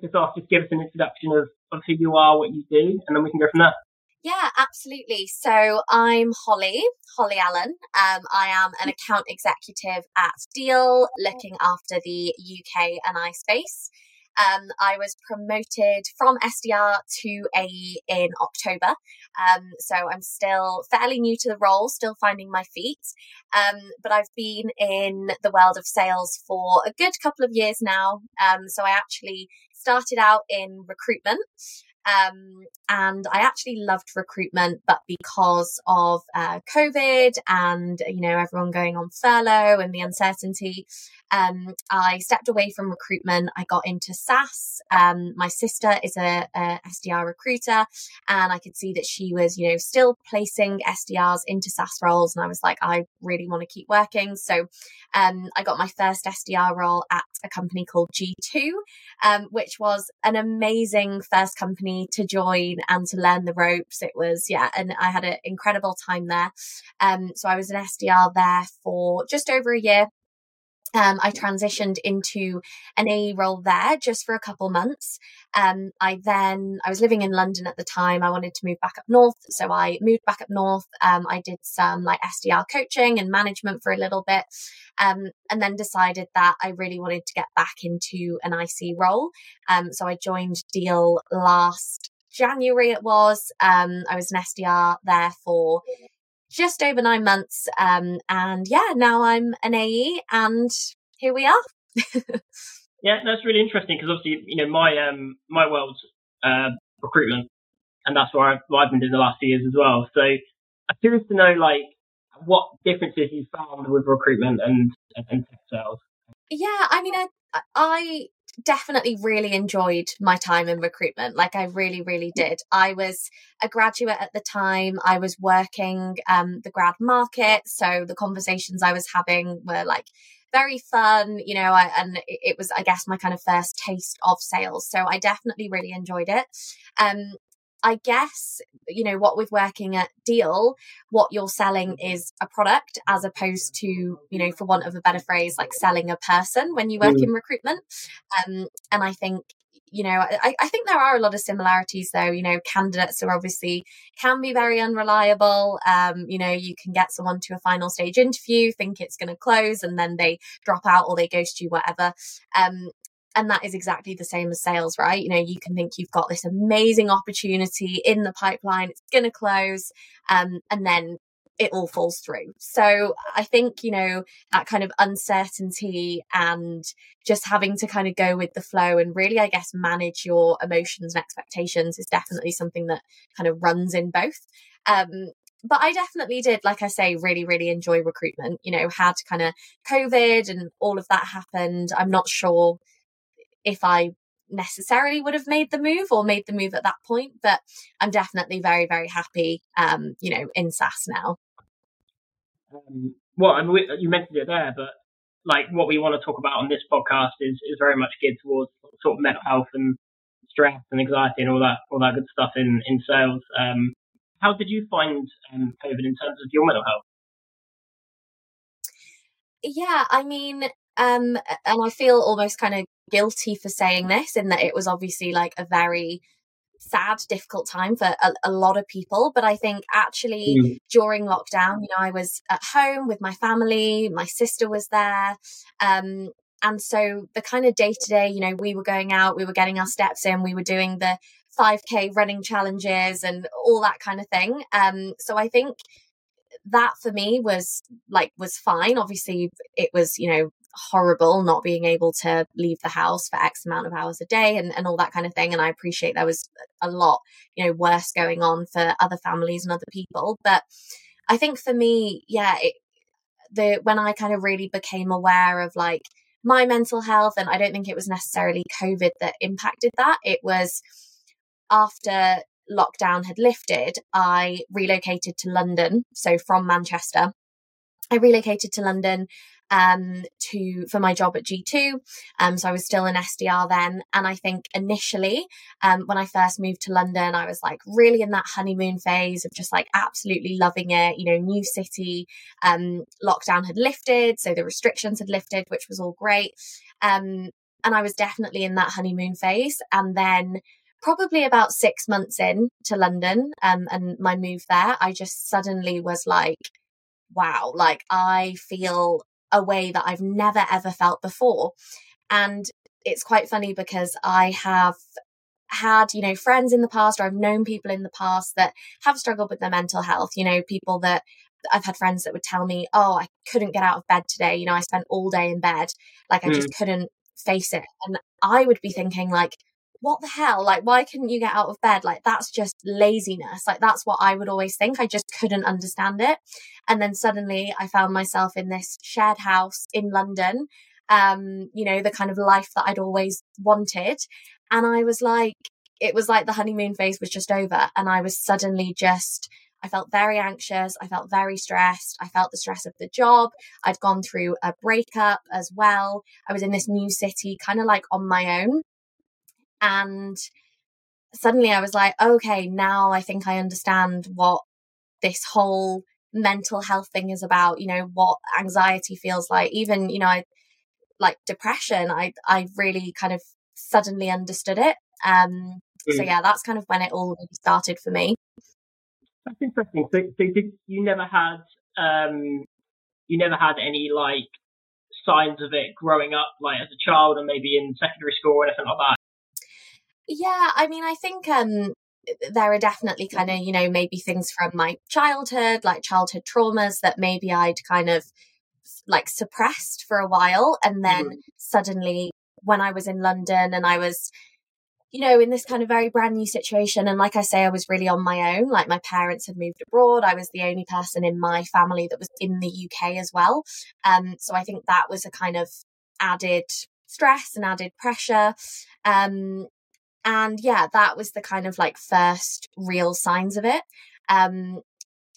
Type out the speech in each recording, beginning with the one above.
kick us off, just give us an introduction of, of who you are, what you do, and then we can go from there. Yeah, absolutely. So I'm Holly, Holly Allen. Um, I am an account executive at Deel, looking after the UK and I space. Um, I was promoted from SDR to AE in October. Um, so I'm still fairly new to the role, still finding my feet. Um, but I've been in the world of sales for a good couple of years now. Um, so I actually started out in recruitment. Um, and I actually loved recruitment, but because of uh, COVID and you know everyone going on furlough and the uncertainty, um, I stepped away from recruitment. I got into SaaS. Um, my sister is a, a, SDR recruiter, and I could see that she was, you know, still placing SDRs into SaaS roles. And I was like, I really want to keep working. So um, I got my first SDR role at a company called G2, um, which was an amazing first company to join and to learn the ropes. It was, yeah, and I had an incredible time there. Um, so I was an SDR there for just over a year um, I transitioned into an AE role there just for a couple months. Um, I then, I was living in London at the time. I wanted to move back up north. So I moved back up north. Um, I did some like SDR coaching and management for a little bit. Um, and then decided that I really wanted to get back into an IC role. Um, so I joined Deel last January it was. Um, I was an SDR there for just over nine months. Um, and yeah, now I'm an AE and here we are. yeah, that's really interesting because obviously, you know, my, um, my world's, uh, recruitment and that's where I've, what I've been doing the last few years as well. So I'm curious to know, like, what differences you found with recruitment and, and tech sales. Yeah, I mean, I, I definitely really enjoyed my time in recruitment. Like I really, really did. I was a graduate at the time. I was working um, the grad market. So the conversations I was having were like very fun, you know, I, and it was, I guess, my kind of first taste of sales. So I definitely really enjoyed it. Um, I guess, you know, what with working at Deel, what you're selling is a product as opposed to, you know, for want of a better phrase, like selling a person when you work mm. in recruitment. Um, and I think, you know, I, I think there are a lot of similarities though. You know, candidates are obviously can be very unreliable. Um, you know, you can get someone to a final stage interview, think it's going to close, and then they drop out or they ghost you, whatever. Um, and that is exactly the same as sales, right? You know, you can think you've got this amazing opportunity in the pipeline, it's going to close, um, and then it all falls through. So I think, you know, that kind of uncertainty and just having to kind of go with the flow and really, I guess, manage your emotions and expectations is definitely something that kind of runs in both. Um, but I definitely did, like I say, really, really enjoy recruitment. You know, had kind of COVID and all of that happened. I'm not sure if I necessarily would have made the move or made the move at that point, but I'm definitely very, very happy, um, you know, in SaaS now. Um, well, I mean, you mentioned it there, but like what we want to talk about on this podcast is, is very much geared towards sort of mental health and stress and anxiety and all that, all that good stuff in, in sales. Um, how did you find um, COVID in terms of your mental health? Yeah, I mean, um, and I feel almost kind of guilty for saying this in that it was obviously like a very sad, difficult time for a, a lot of people. But I think actually mm. during lockdown, you know, I was at home with my family, my sister was there. Um, and so the kind of day to day, you know, we were going out, we were getting our steps in, we were doing the 5K running challenges and all that kind of thing. Um, so I think that for me was like was fine obviously it was you know horrible not being able to leave the house for X amount of hours a day and, and all that kind of thing. And I appreciate there was a lot, you know, worse going on for other families and other people. But I think for me, yeah, it, the when I kind of really became aware of like my mental health, and I don't think it was necessarily COVID that impacted that. It was after lockdown had lifted, I relocated to London. So from Manchester, I relocated to London um, to for my job at G2. Um, so I was still an SDR then, and I think initially um, when I first moved to London, I was like really in that honeymoon phase of just like absolutely loving it. You know, new city, um, lockdown had lifted, so the restrictions had lifted, which was all great. Um, and I was definitely in that honeymoon phase. And then probably about six months in to London um, and my move there, I just suddenly was like, wow, like I feel a way that I've never ever felt before. And it's quite funny because I have had, you know, friends in the past or I've known people in the past that have struggled with their mental health, you know, people that I've had friends that would tell me, "Oh, I couldn't get out of bed today. You know, I spent all day in bed. Like I mm. just couldn't face it." And I would be thinking like, "What the hell? Like why couldn't you get out of bed? Like that's just laziness." Like that's what I would always think. I just couldn't understand it. And then suddenly I found myself in this shared house in London. Um, you know, the kind of life that I'd always wanted. And I was like, it was like the honeymoon phase was just over and I was suddenly just I felt very anxious. I felt very stressed. I felt the stress of the job. I'd gone through a breakup as well. I was in this new city, kind of like on my own. And suddenly I was like, okay, now I think I understand what this whole mental health thing is about, you know, what anxiety feels like. Even, you know, I like depression, I I really kind of suddenly understood it. Um mm. so yeah, that's kind of when it all started for me. That's interesting. So, so did you never had um, you never had any like signs of it growing up, like as a child, or maybe in secondary school or anything like that? Yeah, I mean, I think um, there are definitely kind of you know maybe things from my childhood, like childhood traumas that maybe I'd kind of like suppressed for a while, and then mm-hmm. suddenly when I was in London and I was you know, in this kind of very brand new situation. And like I say, I was really on my own. Like my parents had moved abroad. I was the only person in my family that was in the UK as well. Um, so I think that was a kind of added stress and added pressure. Um, and yeah, that was the kind of like first real signs of it. Um,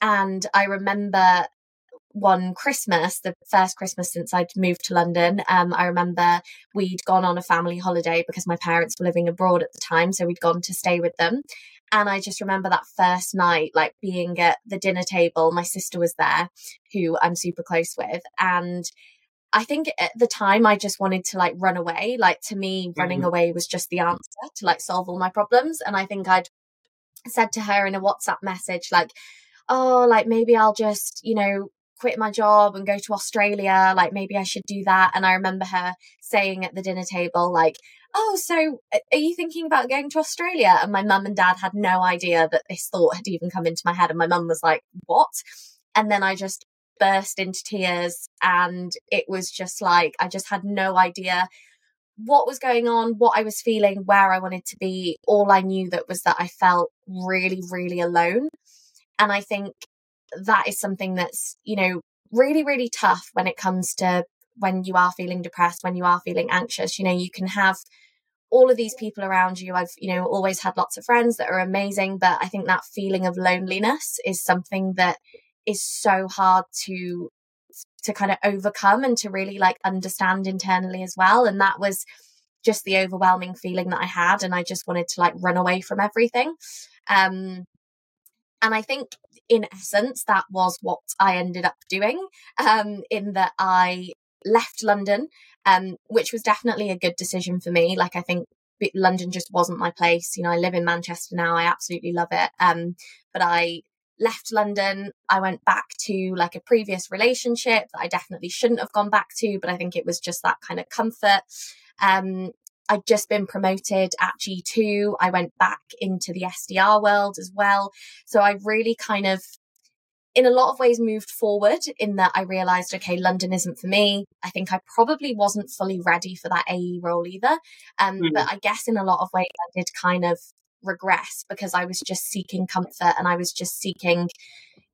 and I remember one Christmas, the first Christmas since I'd moved to London, um, I remember we'd gone on a family holiday because my parents were living abroad at the time. So we'd gone to stay with them. And I just remember that first night, like being at the dinner table. My sister was there, who I'm super close with. And I think at the time I just wanted to like run away. Like to me, mm-hmm. running away was just the answer to like solve all my problems. And I think I'd said to her in a WhatsApp message, like, oh, like maybe I'll just, you know, quit my job and go to Australia. Like maybe I should do that. And I remember her saying at the dinner table, like, oh, so are you thinking about going to Australia? And my mum and dad had no idea that this thought had even come into my head. And my mum was like, what? And then I just burst into tears. And it was just like, I just had no idea what was going on, what I was feeling, where I wanted to be. All I knew that was that I felt really, really alone. And I think that is something that's, you know, really, really tough when it comes to when you are feeling depressed, when you are feeling anxious. You know, you can have all of these people around you. I've, you know, always had lots of friends that are amazing, but I think that feeling of loneliness is something that is so hard to to kind of overcome and to really like understand internally as well. And that was just the overwhelming feeling that I had. And I just wanted to like run away from everything. Um, and I think in essence, that was what I ended up doing, um, in that I left London, um, which was definitely a good decision for me. Like, I think London just wasn't my place. You know, I live in Manchester now. I absolutely love it. Um, but I left London. I went back to like a previous relationship that I definitely shouldn't have gone back to, but I think it was just that kind of comfort. Um, I'd just been promoted at G2. I went back into the SDR world as well. So I really kind of, in a lot of ways, moved forward in that I realized, okay, London isn't for me. I think I probably wasn't fully ready for that AE role either. Um, mm. But I guess in a lot of ways, I did kind of regress because I was just seeking comfort and I was just seeking,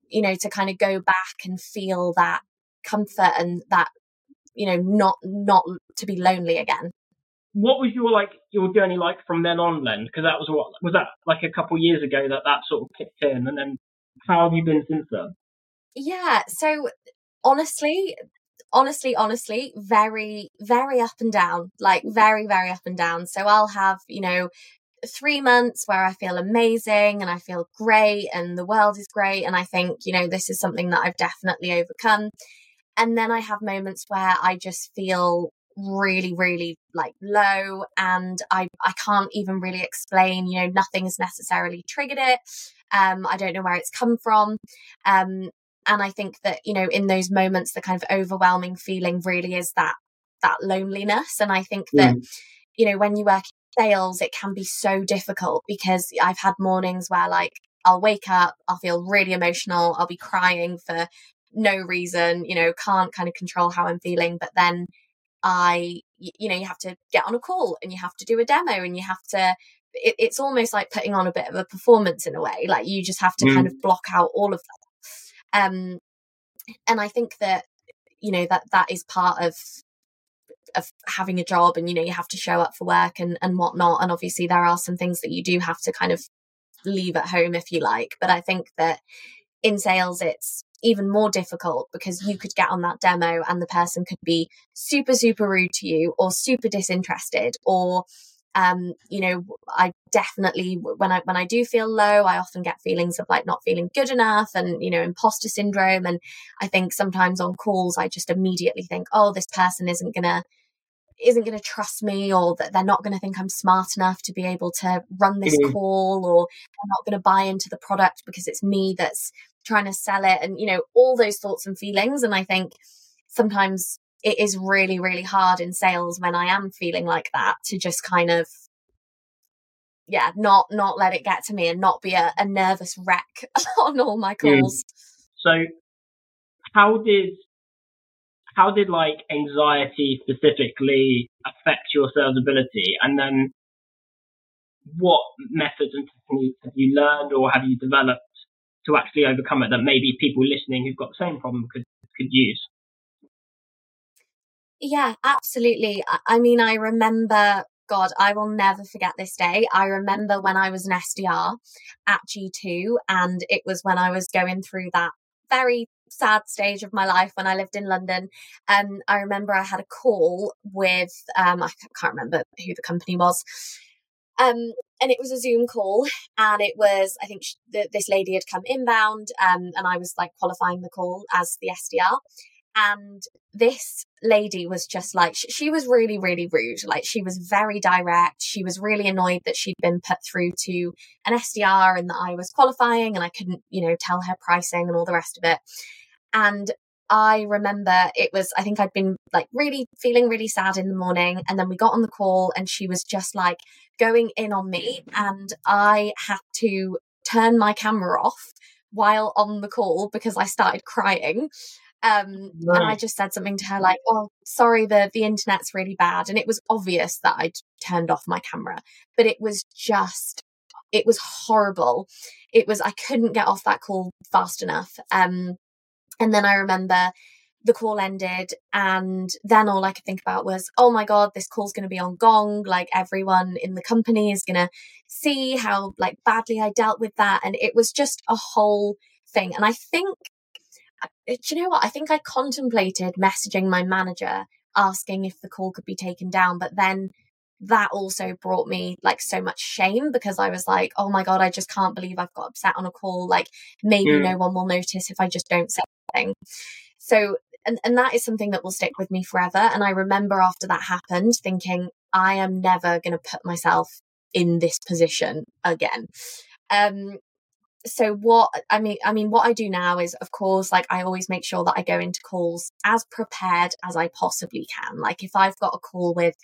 you know, to kind of go back and feel that comfort and that you know not not to be lonely again what was your like your journey like from then on then? Because that was what was that like a couple of years ago that that sort of kicked in, and then how have you been since then? Yeah, so honestly, honestly, honestly, very, very up and down, like very, very up and down. So I'll have, you know, three months where I feel amazing and I feel great and the world is great. And I think, you know, this is something that I've definitely overcome. And then I have moments where I just feel really, really like low and I, I can't even really explain, you know, nothing has necessarily triggered it. Um, I don't know where it's come from. Um, and I think that, you know, in those moments, the kind of overwhelming feeling really is that, that loneliness. And I think that, mm. you know, when you work sales, it can be so difficult because I've had mornings where like I'll wake up, I'll feel really emotional, I'll be crying for no reason, you know, can't kind of control how I'm feeling. But then I, you know, you have to get on a call and you have to do a demo and you have to, it, it's almost like putting on a bit of a performance in a way. Like you just have to mm. kind of block out all of that. Um, and I think that, you know, that that is part of of having a job and you know you have to show up for work and and whatnot. And obviously there are some things that you do have to kind of leave at home if you like. But i think that in sales it's even more difficult because you could get on that demo and the person could be super super rude to you or super disinterested or um you know i definitely when i when i do feel low i often get feelings of like not feeling good enough and you know imposter syndrome. And i think sometimes on calls i just immediately think oh this person isn't gonna isn't going to trust me or that they're not going to think I'm smart enough to be able to run this mm-hmm. call or they're not going to buy into the product because it's me that's trying to sell it and you know all those thoughts and feelings and i think sometimes it is really really hard in sales when i am feeling like that to just kind of yeah not not let it get to me and not be a, a nervous wreck on all my hmm. calls so how did how did like anxiety specifically affect your sales ability? And then what methods and techniques have you learned or have you developed to actually overcome it that maybe people listening who've got the same problem could could use? Yeah absolutely. I mean i remember god i will never forget this day. I remember when i was an sdr at g2 and it was when i was going through that very sad stage of my life when I lived in London. Um, I remember I had a call with, um, I can't remember who the company was. Um, and it was a Zoom call, and it was I think this lady had come inbound, um, and I was like qualifying the call as the SDR, and this lady was just like she was really really rude like she was very direct she was really annoyed that she'd been put through to an SDR and that I was qualifying and I couldn't you know tell her pricing and all the rest of it and I remember it was, I think I'd been like really feeling really sad in the morning. And then we got on the call and she was just like going in on me. And I had to turn my camera off while on the call because I started crying. Um, right. and I just said something to her like, "Oh, sorry, the the internet's really bad," and it was obvious that I'd turned off my camera, but it was just, it was horrible. It was I couldn't get off that call fast enough. Um, and then I remember the call ended and then all I could think about was, oh my God, this call's going to be on Gong. Like everyone in the company is going to see how like badly I dealt with that. And it was just a whole thing. And I think, uh, do you know what? I think I contemplated messaging my manager asking if the call could be taken down, but then that also brought me like so much shame because I was like, oh my God, I just can't believe I've got upset on a call. Like maybe mm. no one will notice if I just don't say anything. So, and, and that is something that will stick with me forever. And I remember after that happened thinking, I am never going to put myself in this position again. Um, so what i mean i mean what i do now is of course like i always make sure that i go into calls as prepared as i possibly can like if i've got a call with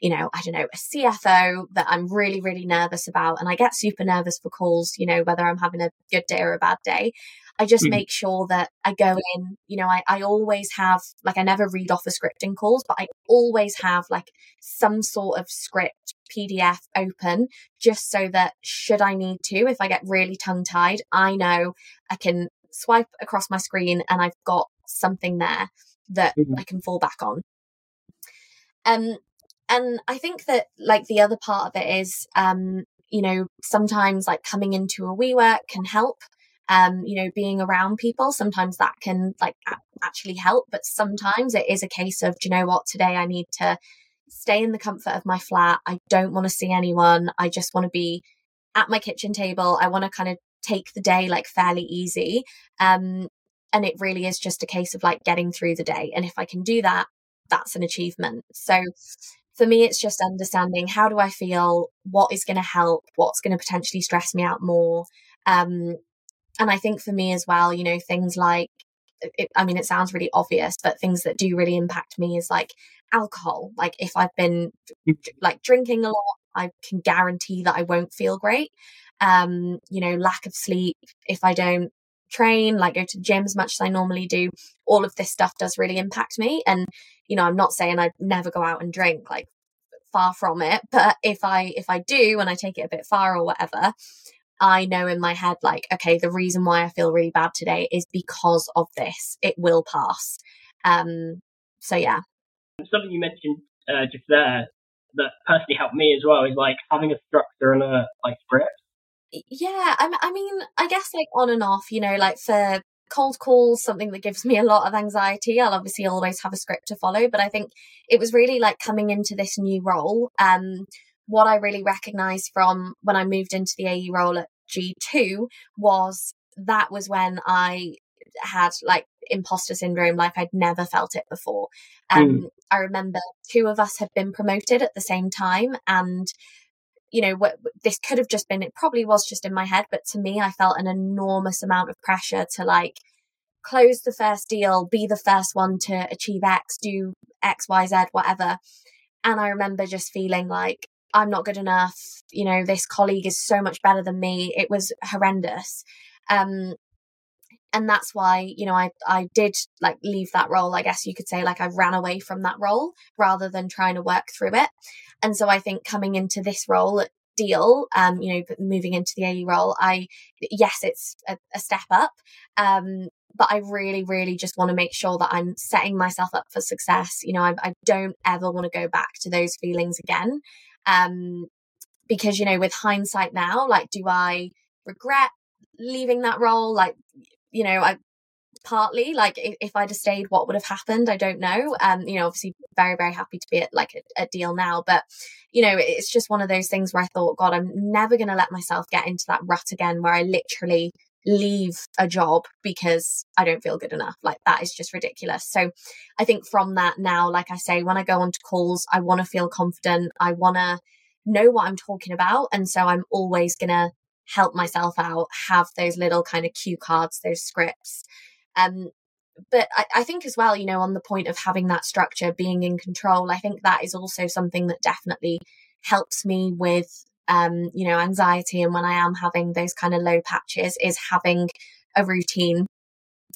you know i don't know a cfo that i'm really really nervous about and i get super nervous for calls you know whether i'm having a good day or a bad day I just mm. make sure that I go in, you know, I, I always have, like, I never read off a script in calls, but I always have like some sort of script PDF open just so that should I need to, if I get really tongue tied, I know I can swipe across my screen and I've got something there that mm. I can fall back on. Um, and I think that like the other part of it is, um, you know, sometimes like coming into a WeWork can help um, you know, being around people, sometimes that can like actually help. But sometimes it is a case of, do you know what, today I need to stay in the comfort of my flat. I don't want to see anyone. I just want to be at my kitchen table. I want to kind of take the day like fairly easy. Um, and it really is just a case of like getting through the day. And if I can do that, that's an achievement. So for me, it's just understanding how do I feel, what is going to help, what's going to potentially stress me out more. Um, and I think for me as well, you know, things like, it, I mean, it sounds really obvious, but things that do really impact me is like alcohol. Like if I've been like drinking a lot, I can guarantee that I won't feel great. Um, you know, lack of sleep. If I don't train, like go to the gym as much as I normally do, all of this stuff does really impact me. And, you know, I'm not saying I never go out and drink, like far from it. But if I if I do and I take it a bit far or whatever, I know in my head, like, okay, the reason why I feel really bad today is because of this. It will pass. Um, so yeah. Something you mentioned uh, just there that personally helped me as well is like having a structure and a like script yeah I, I mean i guess like on and off you know like for cold calls something that gives me a lot of anxiety i'll obviously always have a script to follow but i think it was really like coming into this new role um what i really recognized from when i moved into the ae role at g2 was that was when i had like imposter syndrome like I'd never felt it before. Um, mm. I remember two of us had been promoted at the same time, and you know, what this could have just been, it probably was just in my head, but to me, I felt an enormous amount of pressure to like close the first deal, be the first one to achieve X, do X, Y, Z, whatever. And I remember just feeling like, I'm not good enough. You know, this colleague is so much better than me. It was horrendous. Um, and that's why you know i i did like leave that role i guess you could say like i ran away from that role rather than trying to work through it and so i think coming into this role Deel um you know moving into the ae role i yes it's a, a step up um but I really, really just want to make sure that I'm setting myself up for success. You know, I, I don't ever want to go back to those feelings again. Um, because, you know, with hindsight now, like, do I regret leaving that role? Like, you know, I partly like if, I'd have stayed, what would have happened? I don't know. Um, you know, obviously very, very happy to be at like a, a Deel now, but you know, it's just one of those things where I thought, God, I'm never going to let myself get into that rut again where I literally leave a job because I don't feel good enough. Like that is just ridiculous. So I think from that now, like I say, when I go onto calls, I want to feel confident. I want to know what I'm talking about. And so I'm always going to help myself out, have those little kind of cue cards, those scripts. Um, but I, I, think as well, you know, on the point of having that structure, being in control, I think that is also something that definitely helps me with, um, you know, anxiety. And when I am having those kind of low patches, is having a routine.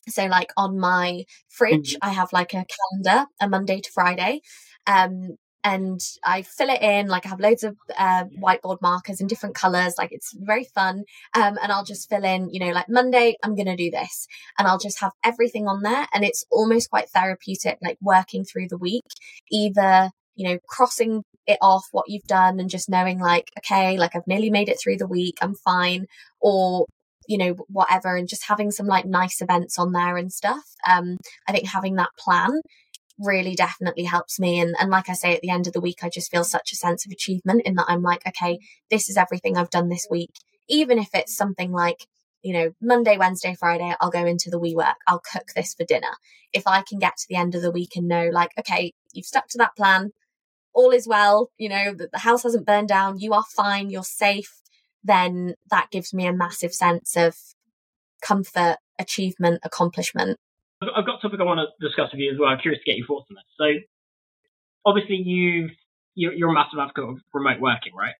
So, like on my fridge, mm-hmm. I have like a calendar, a Monday to Friday. Um, and I fill it in. Like I have loads of uh, whiteboard markers in different colors. Like it's very fun. Um, and I'll just fill in, you know, like Monday, I'm going to do this. And I'll just have everything on there. And it's almost quite therapeutic, like working through the week, either, you know, crossing it off what you've done and just knowing like, okay, like I've nearly made it through the week. I'm fine. Or, you know, whatever, and just having some like nice events on there and stuff. Um, I think having that plan really definitely helps me. And, and like I say, at the end of the week, I just feel such a sense of achievement in that I'm like, okay, this is everything I've done this week. Even if it's something like, you know, Monday, Wednesday, Friday, I'll go into the WeWork. I'll cook this for dinner. If I can get to the end of the week and know, like, okay, you've stuck to that plan, all is well, you know, the, the house hasn't burned down, you are fine, you're safe, then that gives me a massive sense of comfort, achievement, accomplishment. I've got a topic I want to discuss with you as well. I'm curious to get your thoughts on this. So, obviously, you you're, you're a massive advocate of remote working, right?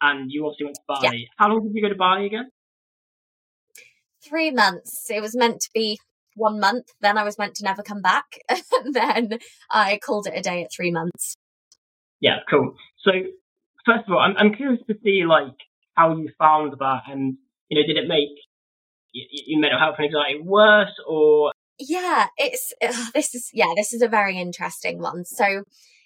And you obviously went to Bali. Yeah. How long did you go to Bali again? Three months. It was meant to be one month. Then I was meant to never come back. and then I called it a day at three months. Yeah, cool. So, first of all, I'm, I'm curious to see like how you found that, and you know, did it make your mental health and anxiety worse, or yeah, it's this is yeah, this is a very interesting one. So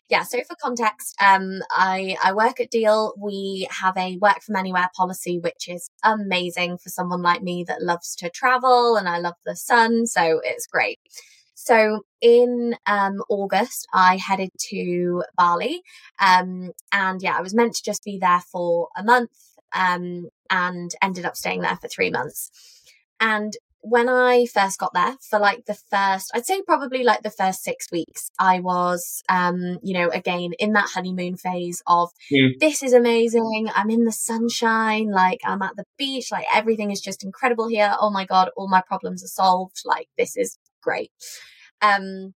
yeah, so for context, um, I I work at Deel. We have a work from anywhere policy, which is amazing for someone like me that loves to travel and I love the sun. So it's great. So in um, August, I headed to Bali, um, and yeah, I was meant to just be there for a month, um, and ended up staying there for three months. And when I first got there for like the first, I'd say probably like the first six weeks, I was, um, you know, again in that honeymoon phase of Mm. this is amazing. I'm in the sunshine. Like I'm at the beach. Like everything is just incredible here. Oh my God. All my problems are solved. Like this is great. Um,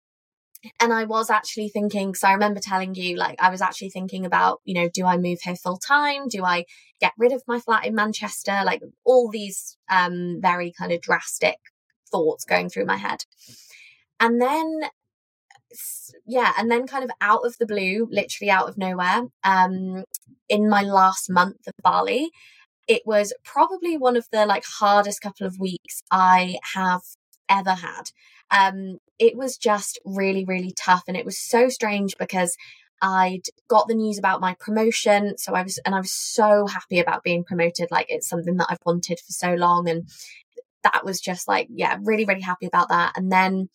and I was actually thinking, so I remember telling you, like, I was actually thinking about, you know, do I move here full time? Do I get rid of my flat in Manchester? Like, all these um, very kind of drastic thoughts going through my head. And then, yeah, and then kind of out of the blue, literally out of nowhere, um, in my last month of Bali, it was probably one of the like hardest couple of weeks I have ever had. Um, it was just really, really tough. And it was so strange because I'd got the news about my promotion. So I was, and I was so happy about being promoted. Like it's something that I've wanted for so long. And that was just like, yeah, really, really happy about that. And then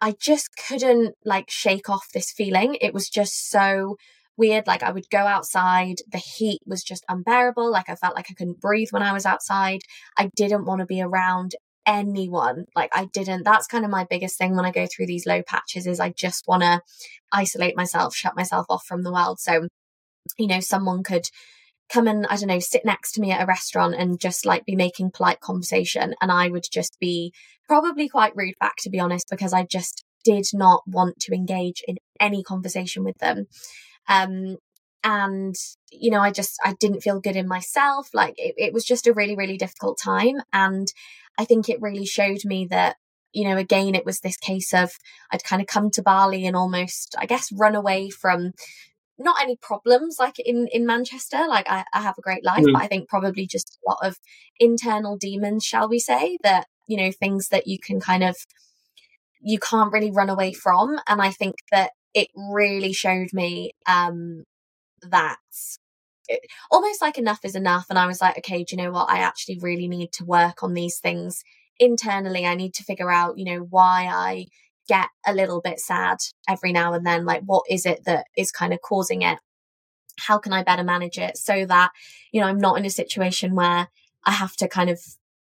I just couldn't like shake off this feeling. It was just so weird. Like I would go outside, the heat was just unbearable. Like I felt like I couldn't breathe when I was outside. I didn't want to be around anyone. Like I didn't. That's kind of my biggest thing when I go through these low patches is I just want to isolate myself, shut myself off from the world. So, you know, someone could come and I don't know, sit next to me at a restaurant and just like be making polite conversation and I would just be probably quite rude back to be honest because I just did not want to engage in any conversation with them. Um and you know i just i didn't feel good in myself like it, it was just a really really difficult time and i think it really showed me that you know again it was this case of i'd kind of come to bali and almost i guess run away from not any problems like in in manchester like i, I have a great life Mm. but i think probably just a lot of internal demons shall we say that you know things that you can kind of you can't really run away from and i think that it really showed me um that it, eh, almost like enough is enough. And i was like okay do you know what? I actually really need to work on these things internally. I need to figure out you know why i get a little bit sad every now and then. Like what is it that is kind of causing it? How can i better manage it so that you know i'm not in a situation where i have to kind of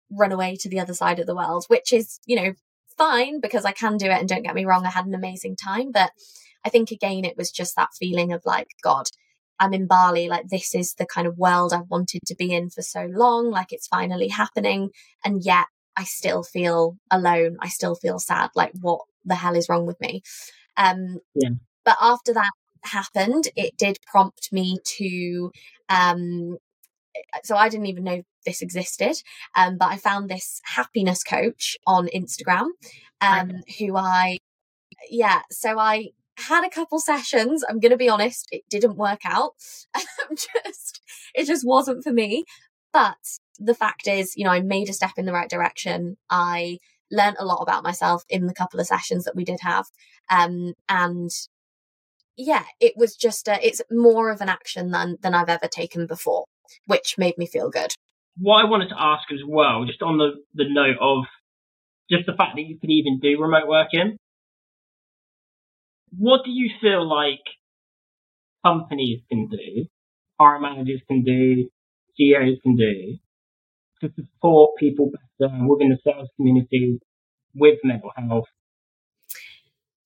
run away to the other side of the world which is you know fine because i can do it and don't get me wrong i had an amazing time. But i think again it was just that feeling of like god i'm in bali like this is the kind of world i've wanted to be in for so long like it's finally happening and yet i still feel alone i still feel sad like what the hell is wrong with me um Yeah. but after that happened it did prompt me to um so I didn't even know this existed. Um, but I found this happiness coach on Instagram, um, who I, yeah, so I had a couple sessions. I'm going to be honest, it didn't work out. just, it just wasn't for me. But the fact is, you know, I made a step in the right direction. I learned a lot about myself in the couple of sessions that we did have. Um, and yeah, it was just a, it's more of an action than than I've ever taken before, which made me feel good. What I wanted to ask as well, just on the, the note of just the fact that you could even do remote working, what do you feel like companies can do, hiring managers can do, CEOs can do to support people better within the sales community with mental health?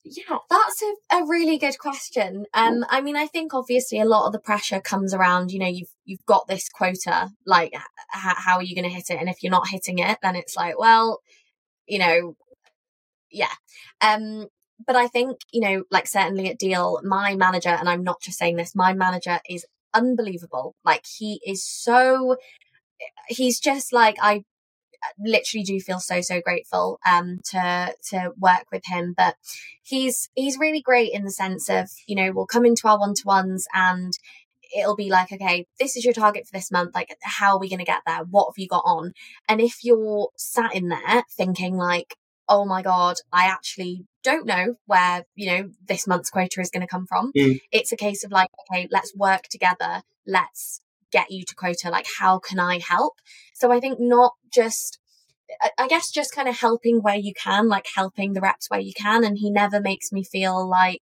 Yeah, that's a, a really good question. Um, I mean, I think obviously a lot of the pressure comes around. You know, you've you've got this quota. Like, h- how are you going to hit it? And if you're not hitting it, then it's like, well, you know, yeah. Um, but I think you know, like certainly at Deel, my manager, and I'm not just saying this, my manager is unbelievable. Like, he is so. He's just like I literally do feel so so grateful um to to work with him but he's he's really great in the sense of you know we'll come into our one-to-ones and it'll be like okay this is your target for this month like how are we going to get there what have you got on and if you're sat in there thinking like oh my god i actually don't know where you know this month's quota is going to come from Mm. it's a case of like okay let's work together let's get you to quota like how can i help so i think not just I- I guess just kind of helping where you can, like helping the reps where you can. And he never makes me feel like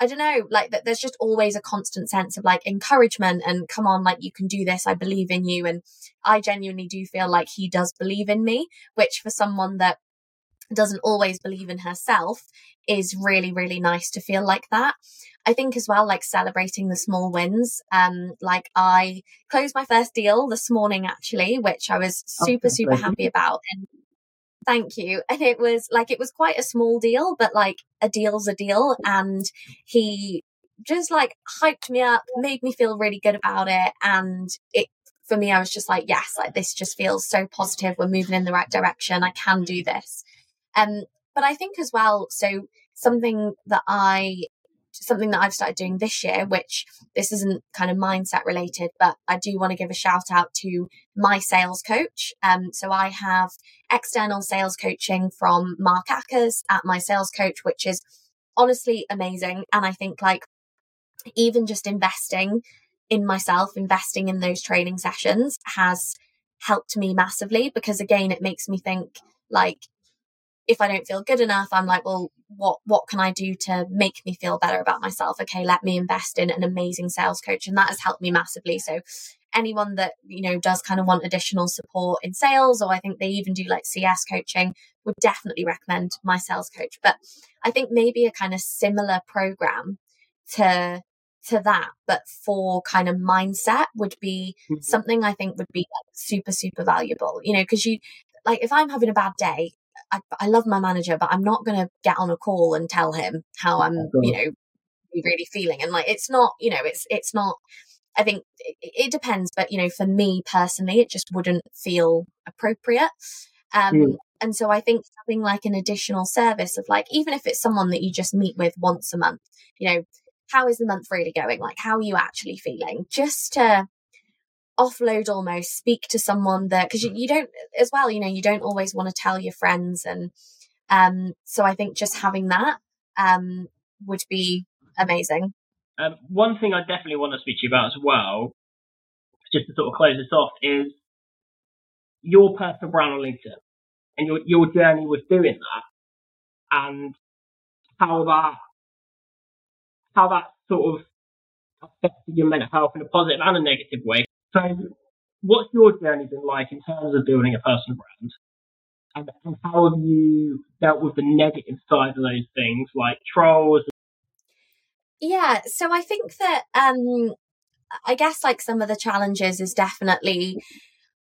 I don't know, like that there's just always a constant sense of like encouragement and come on, like you can do this. I believe in you. And I genuinely do feel like he does believe in me, which for someone that doesn't always believe in herself is really, really nice to feel like that. I think as well, like celebrating the small wins. Um, like I closed my first deal this morning actually, which I was super, okay, super happy about. And Thank you. And it was like, it was quite a small deal, but like a deal's a deal. And he just like hyped me up, made me feel really good about it. And it, for me, I was just like, yes, like this just feels so positive. We're moving in the right direction. I can do this. Um, but I think as well, so something that I something that I've started doing this year, which this isn't kind of mindset related, but I do want to give a shout out to my sales coach. Um, so I have external sales coaching from Mark Ackers at my sales coach, which is honestly amazing. And I think like even just investing in myself, investing in those training sessions has helped me massively because again, it makes me think like if I don't feel good enough, I'm like, well, what what can I do to make me feel better about myself? Okay, let me invest in an amazing sales coach, and that has helped me massively. So anyone that you know does kind of want additional support in sales, or I think they even do like CS coaching, would definitely recommend my sales coach. But I think maybe a kind of similar program to to that, but for kind of mindset would be mm-hmm. something I think would be like super, super valuable, you know, because you, like, if I'm having a bad day, I, I love my manager, but I'm not going to get on a call and tell him how I'm, you know, really feeling. And like, it's not, you know, it's, it's not, I think it, it depends, but you know, for me personally, it just wouldn't feel appropriate. Um, mm. And so I think having like an additional service of like, even if it's someone that you just meet with once a month, you know, how is the month really going? Like, how are you actually feeling? Just to offload almost speak to someone that because you, you don't as well you know you don't always want to tell your friends and um so i think just having that um would be amazing. Um, one thing i definitely want to speak to you about as well just to sort of close this off is your personal brand on linkedin and your your journey with doing that and how that how that sort of affected your mental health in a positive and a negative way so, what's your journey been like in terms of building a personal brand? And, how have you dealt with the negative side of those things, like trolls? Yeah, so I think that um, I guess like some of the challenges is definitely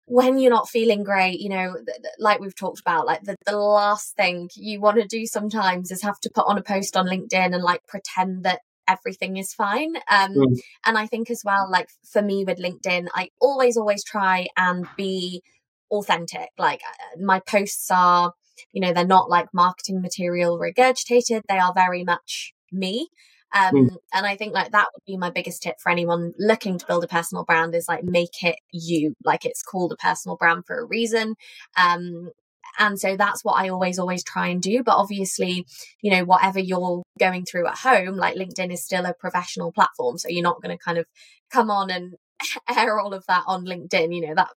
when you're not feeling great, you know, th- th- like we've talked about, like the, the last thing you want to do sometimes is have to put on a post on LinkedIn and like pretend that everything is fine. Um, mm. And I think as well, like for me with LinkedIn, I always, always try and be authentic. Like uh, my posts are, you know, they're not like marketing material regurgitated, they are very much me. Um, mm. and I think like that would be my biggest tip for anyone looking to build a personal brand is like make it you. Like it's called a personal brand for a reason. Um, and so that's what I always, always try and do. But obviously, you know, whatever you're going through at home, like LinkedIn is still a professional platform. So you're not going to kind of come on and air all of that on LinkedIn. You know, that,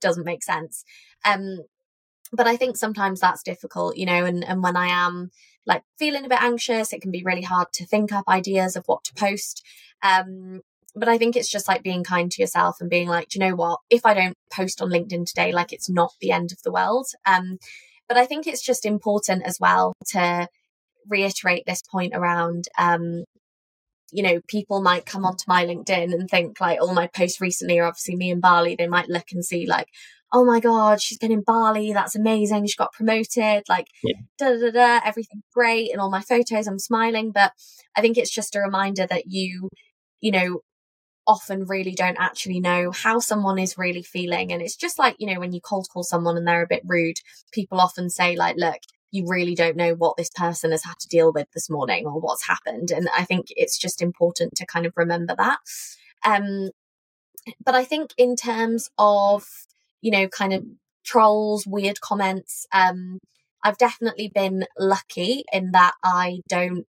doesn't make sense. Um, but I think sometimes that's difficult, you know, and, and when I am like feeling a bit anxious, it can be really hard to think up ideas of what to post. Um, but I think it's just like being kind to yourself and being like, you know what? If I don't post on LinkedIn today, like it's not the end of the world. Um, but I think it's just important as well to reiterate this point around, um, you know, people might come onto my LinkedIn and think like all my posts recently are obviously me in Bali. They might look and see like, oh my God, she's been in Bali. That's amazing. She got promoted. Like, yeah. da da da, everything's great. And all my photos, I'm smiling. But I think it's just a reminder that you, you know, often really don't actually know how someone is really feeling. And it's just like, you know, when you cold call someone and they're a bit rude, people often say, like, look, you really don't know what this person has had to deal with this morning or what's happened. And I think it's just important to kind of remember that. Um, but I think in terms of, you know, kind of trolls, weird comments, um, I've definitely been lucky in that I don't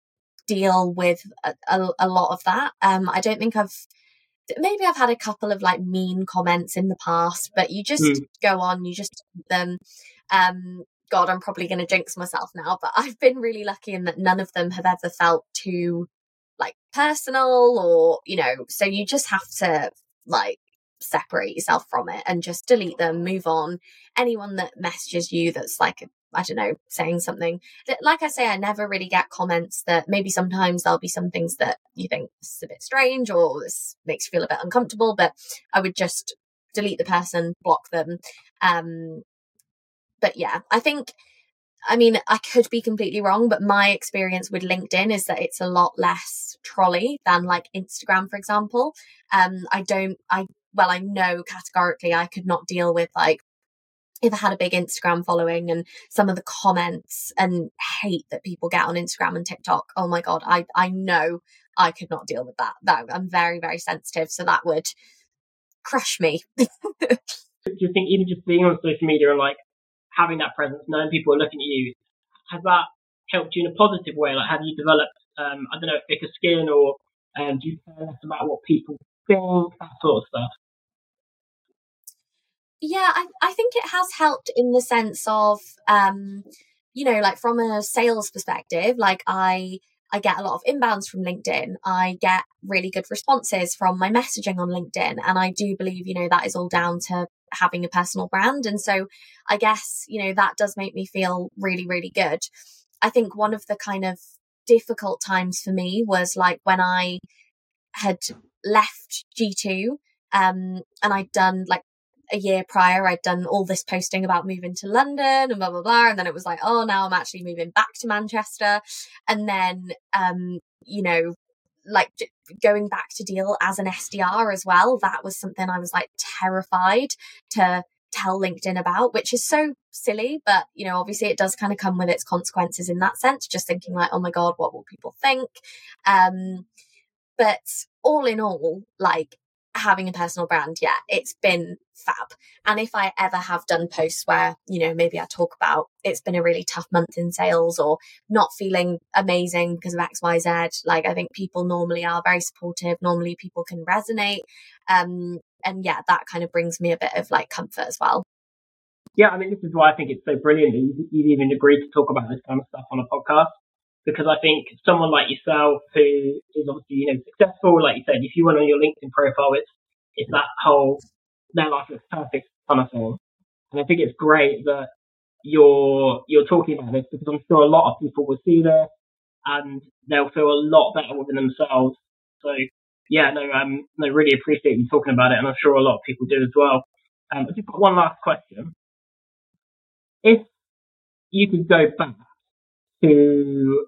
deal with a, a, a lot of that. Um, I don't think I've maybe I've had a couple of like mean comments in the past, but you just mm. go on, you just them. Um, God, I'm probably going to jinx myself now, but I've been really lucky in that none of them have ever felt too like personal or, you know, so you just have to like separate yourself from it and just delete them, move on. Anyone that messages you that's like, I don't know, saying something like I say, I never really get comments that maybe sometimes there'll be some things that you think is a bit strange or this makes you feel a bit uncomfortable, but I would just delete the person, block them. Um, but yeah, I think I mean, I could be completely wrong, but my experience with LinkedIn is that it's a lot less trolley than like Instagram, for example. Um, I don't, I, well, I know categorically I could not deal with like, if I had a big Instagram following and some of the comments and hate that people get on Instagram and TikTok, oh my God, I, I know I could not deal with that. That I'm very, very sensitive. So that would crush me. Do you think even just being on social media and like having that presence, knowing people are looking at you, has that helped you in a positive way? Like, have you developed, um, I don't know, thicker skin, or um, do you care less about what people think, that sort of stuff? Yeah, I, I think it has helped in the sense of, um, you know, like from a sales perspective, like I I get a lot of inbounds from LinkedIn. I get really good responses from my messaging on LinkedIn. And I do believe, you know, that is all down to having a personal brand. And so I guess, you know, that does make me feel really, really good. I think one of the kind of difficult times for me was like when I had left G2 um, and I'd done like a year prior, I'd done all this posting about moving to London and blah, blah, blah. And then it was like, oh, now I'm actually moving back to Manchester. And then, um, you know, like going back to Deel as an SDR as well. That was something I was like terrified to tell LinkedIn about, which is so silly, but you know, obviously it does kind of come with its consequences in that sense, just thinking like, oh my God, what will people think? Um, but all in all, like having a personal brand, yeah, it's been fab. And if I ever have done posts where, you know, maybe I talk about it's been a really tough month in sales or not feeling amazing because of XYZ, like I think people normally are very supportive. Normally people can resonate. Um, and yeah, that kind of brings me a bit of like comfort as well. Yeah, I mean, this is why I think it's so brilliant that you've even agreed to talk about this kind of stuff on a podcast because I think someone like yourself who is obviously, you know, successful, like you said, if you went on your LinkedIn profile, it's, it's that whole, their life looks perfect kind of thing. And I think it's great that you're, you're talking about this because I'm sure a lot of people will see this and they'll feel a lot better within themselves. So yeah, no, um, no, really appreciate you talking about it. And I'm sure a lot of people do as well. Um, I just got one last question. If you could go back to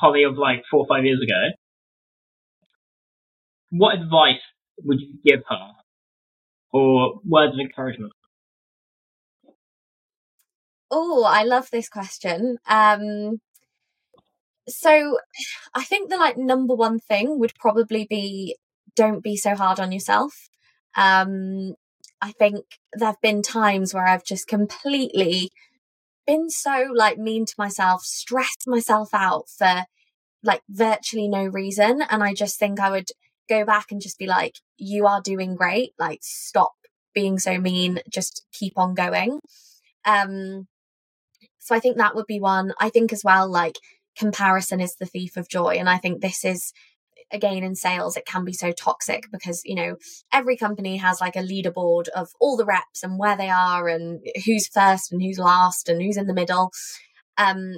Holly of like four or five years ago, what advice would you give her or words of encouragement? Oh, I love this question. Um, so I think the like number one thing would probably be don't be so hard on yourself. Um, I think there have been times where I've just completely been so like mean to myself, stressed myself out for like virtually no reason. And I just think I would go back and just be like, you are doing great. Like, stop being so mean. Just keep on going. Um, so I think that would be one. I think as well, like, comparison is the thief of joy. And I think this is again in sales it can be so toxic because you know every company has like a leaderboard of all the reps and where they are and who's first and who's last and who's in the middle. Um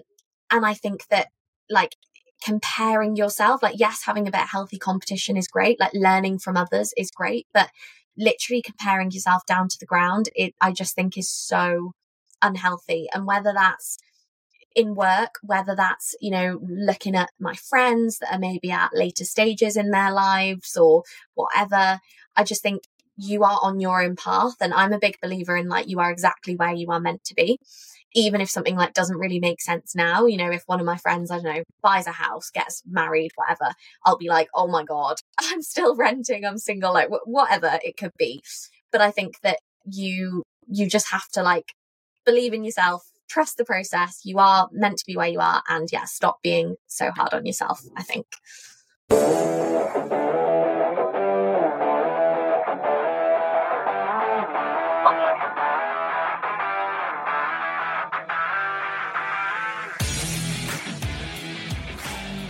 and i think that like comparing yourself like yes having a bit of healthy competition is great like learning from others is great but literally comparing yourself down to the ground it i just think is so unhealthy. And whether that's in work, whether that's, you know, looking at my friends that are maybe at later stages in their lives or whatever. I just think you are on your own path. And I'm a big believer in like you are exactly where you are meant to be. Even if something like doesn't really make sense now, you know, if one of my friends, I don't know, buys a house, gets married, whatever, I'll be like, oh my God, I'm still renting, I'm single, like whatever it could be. But I think that you, you just have to like believe in yourself, trust the process. You are meant to be where you are. And yeah, stop being so hard on yourself, I think.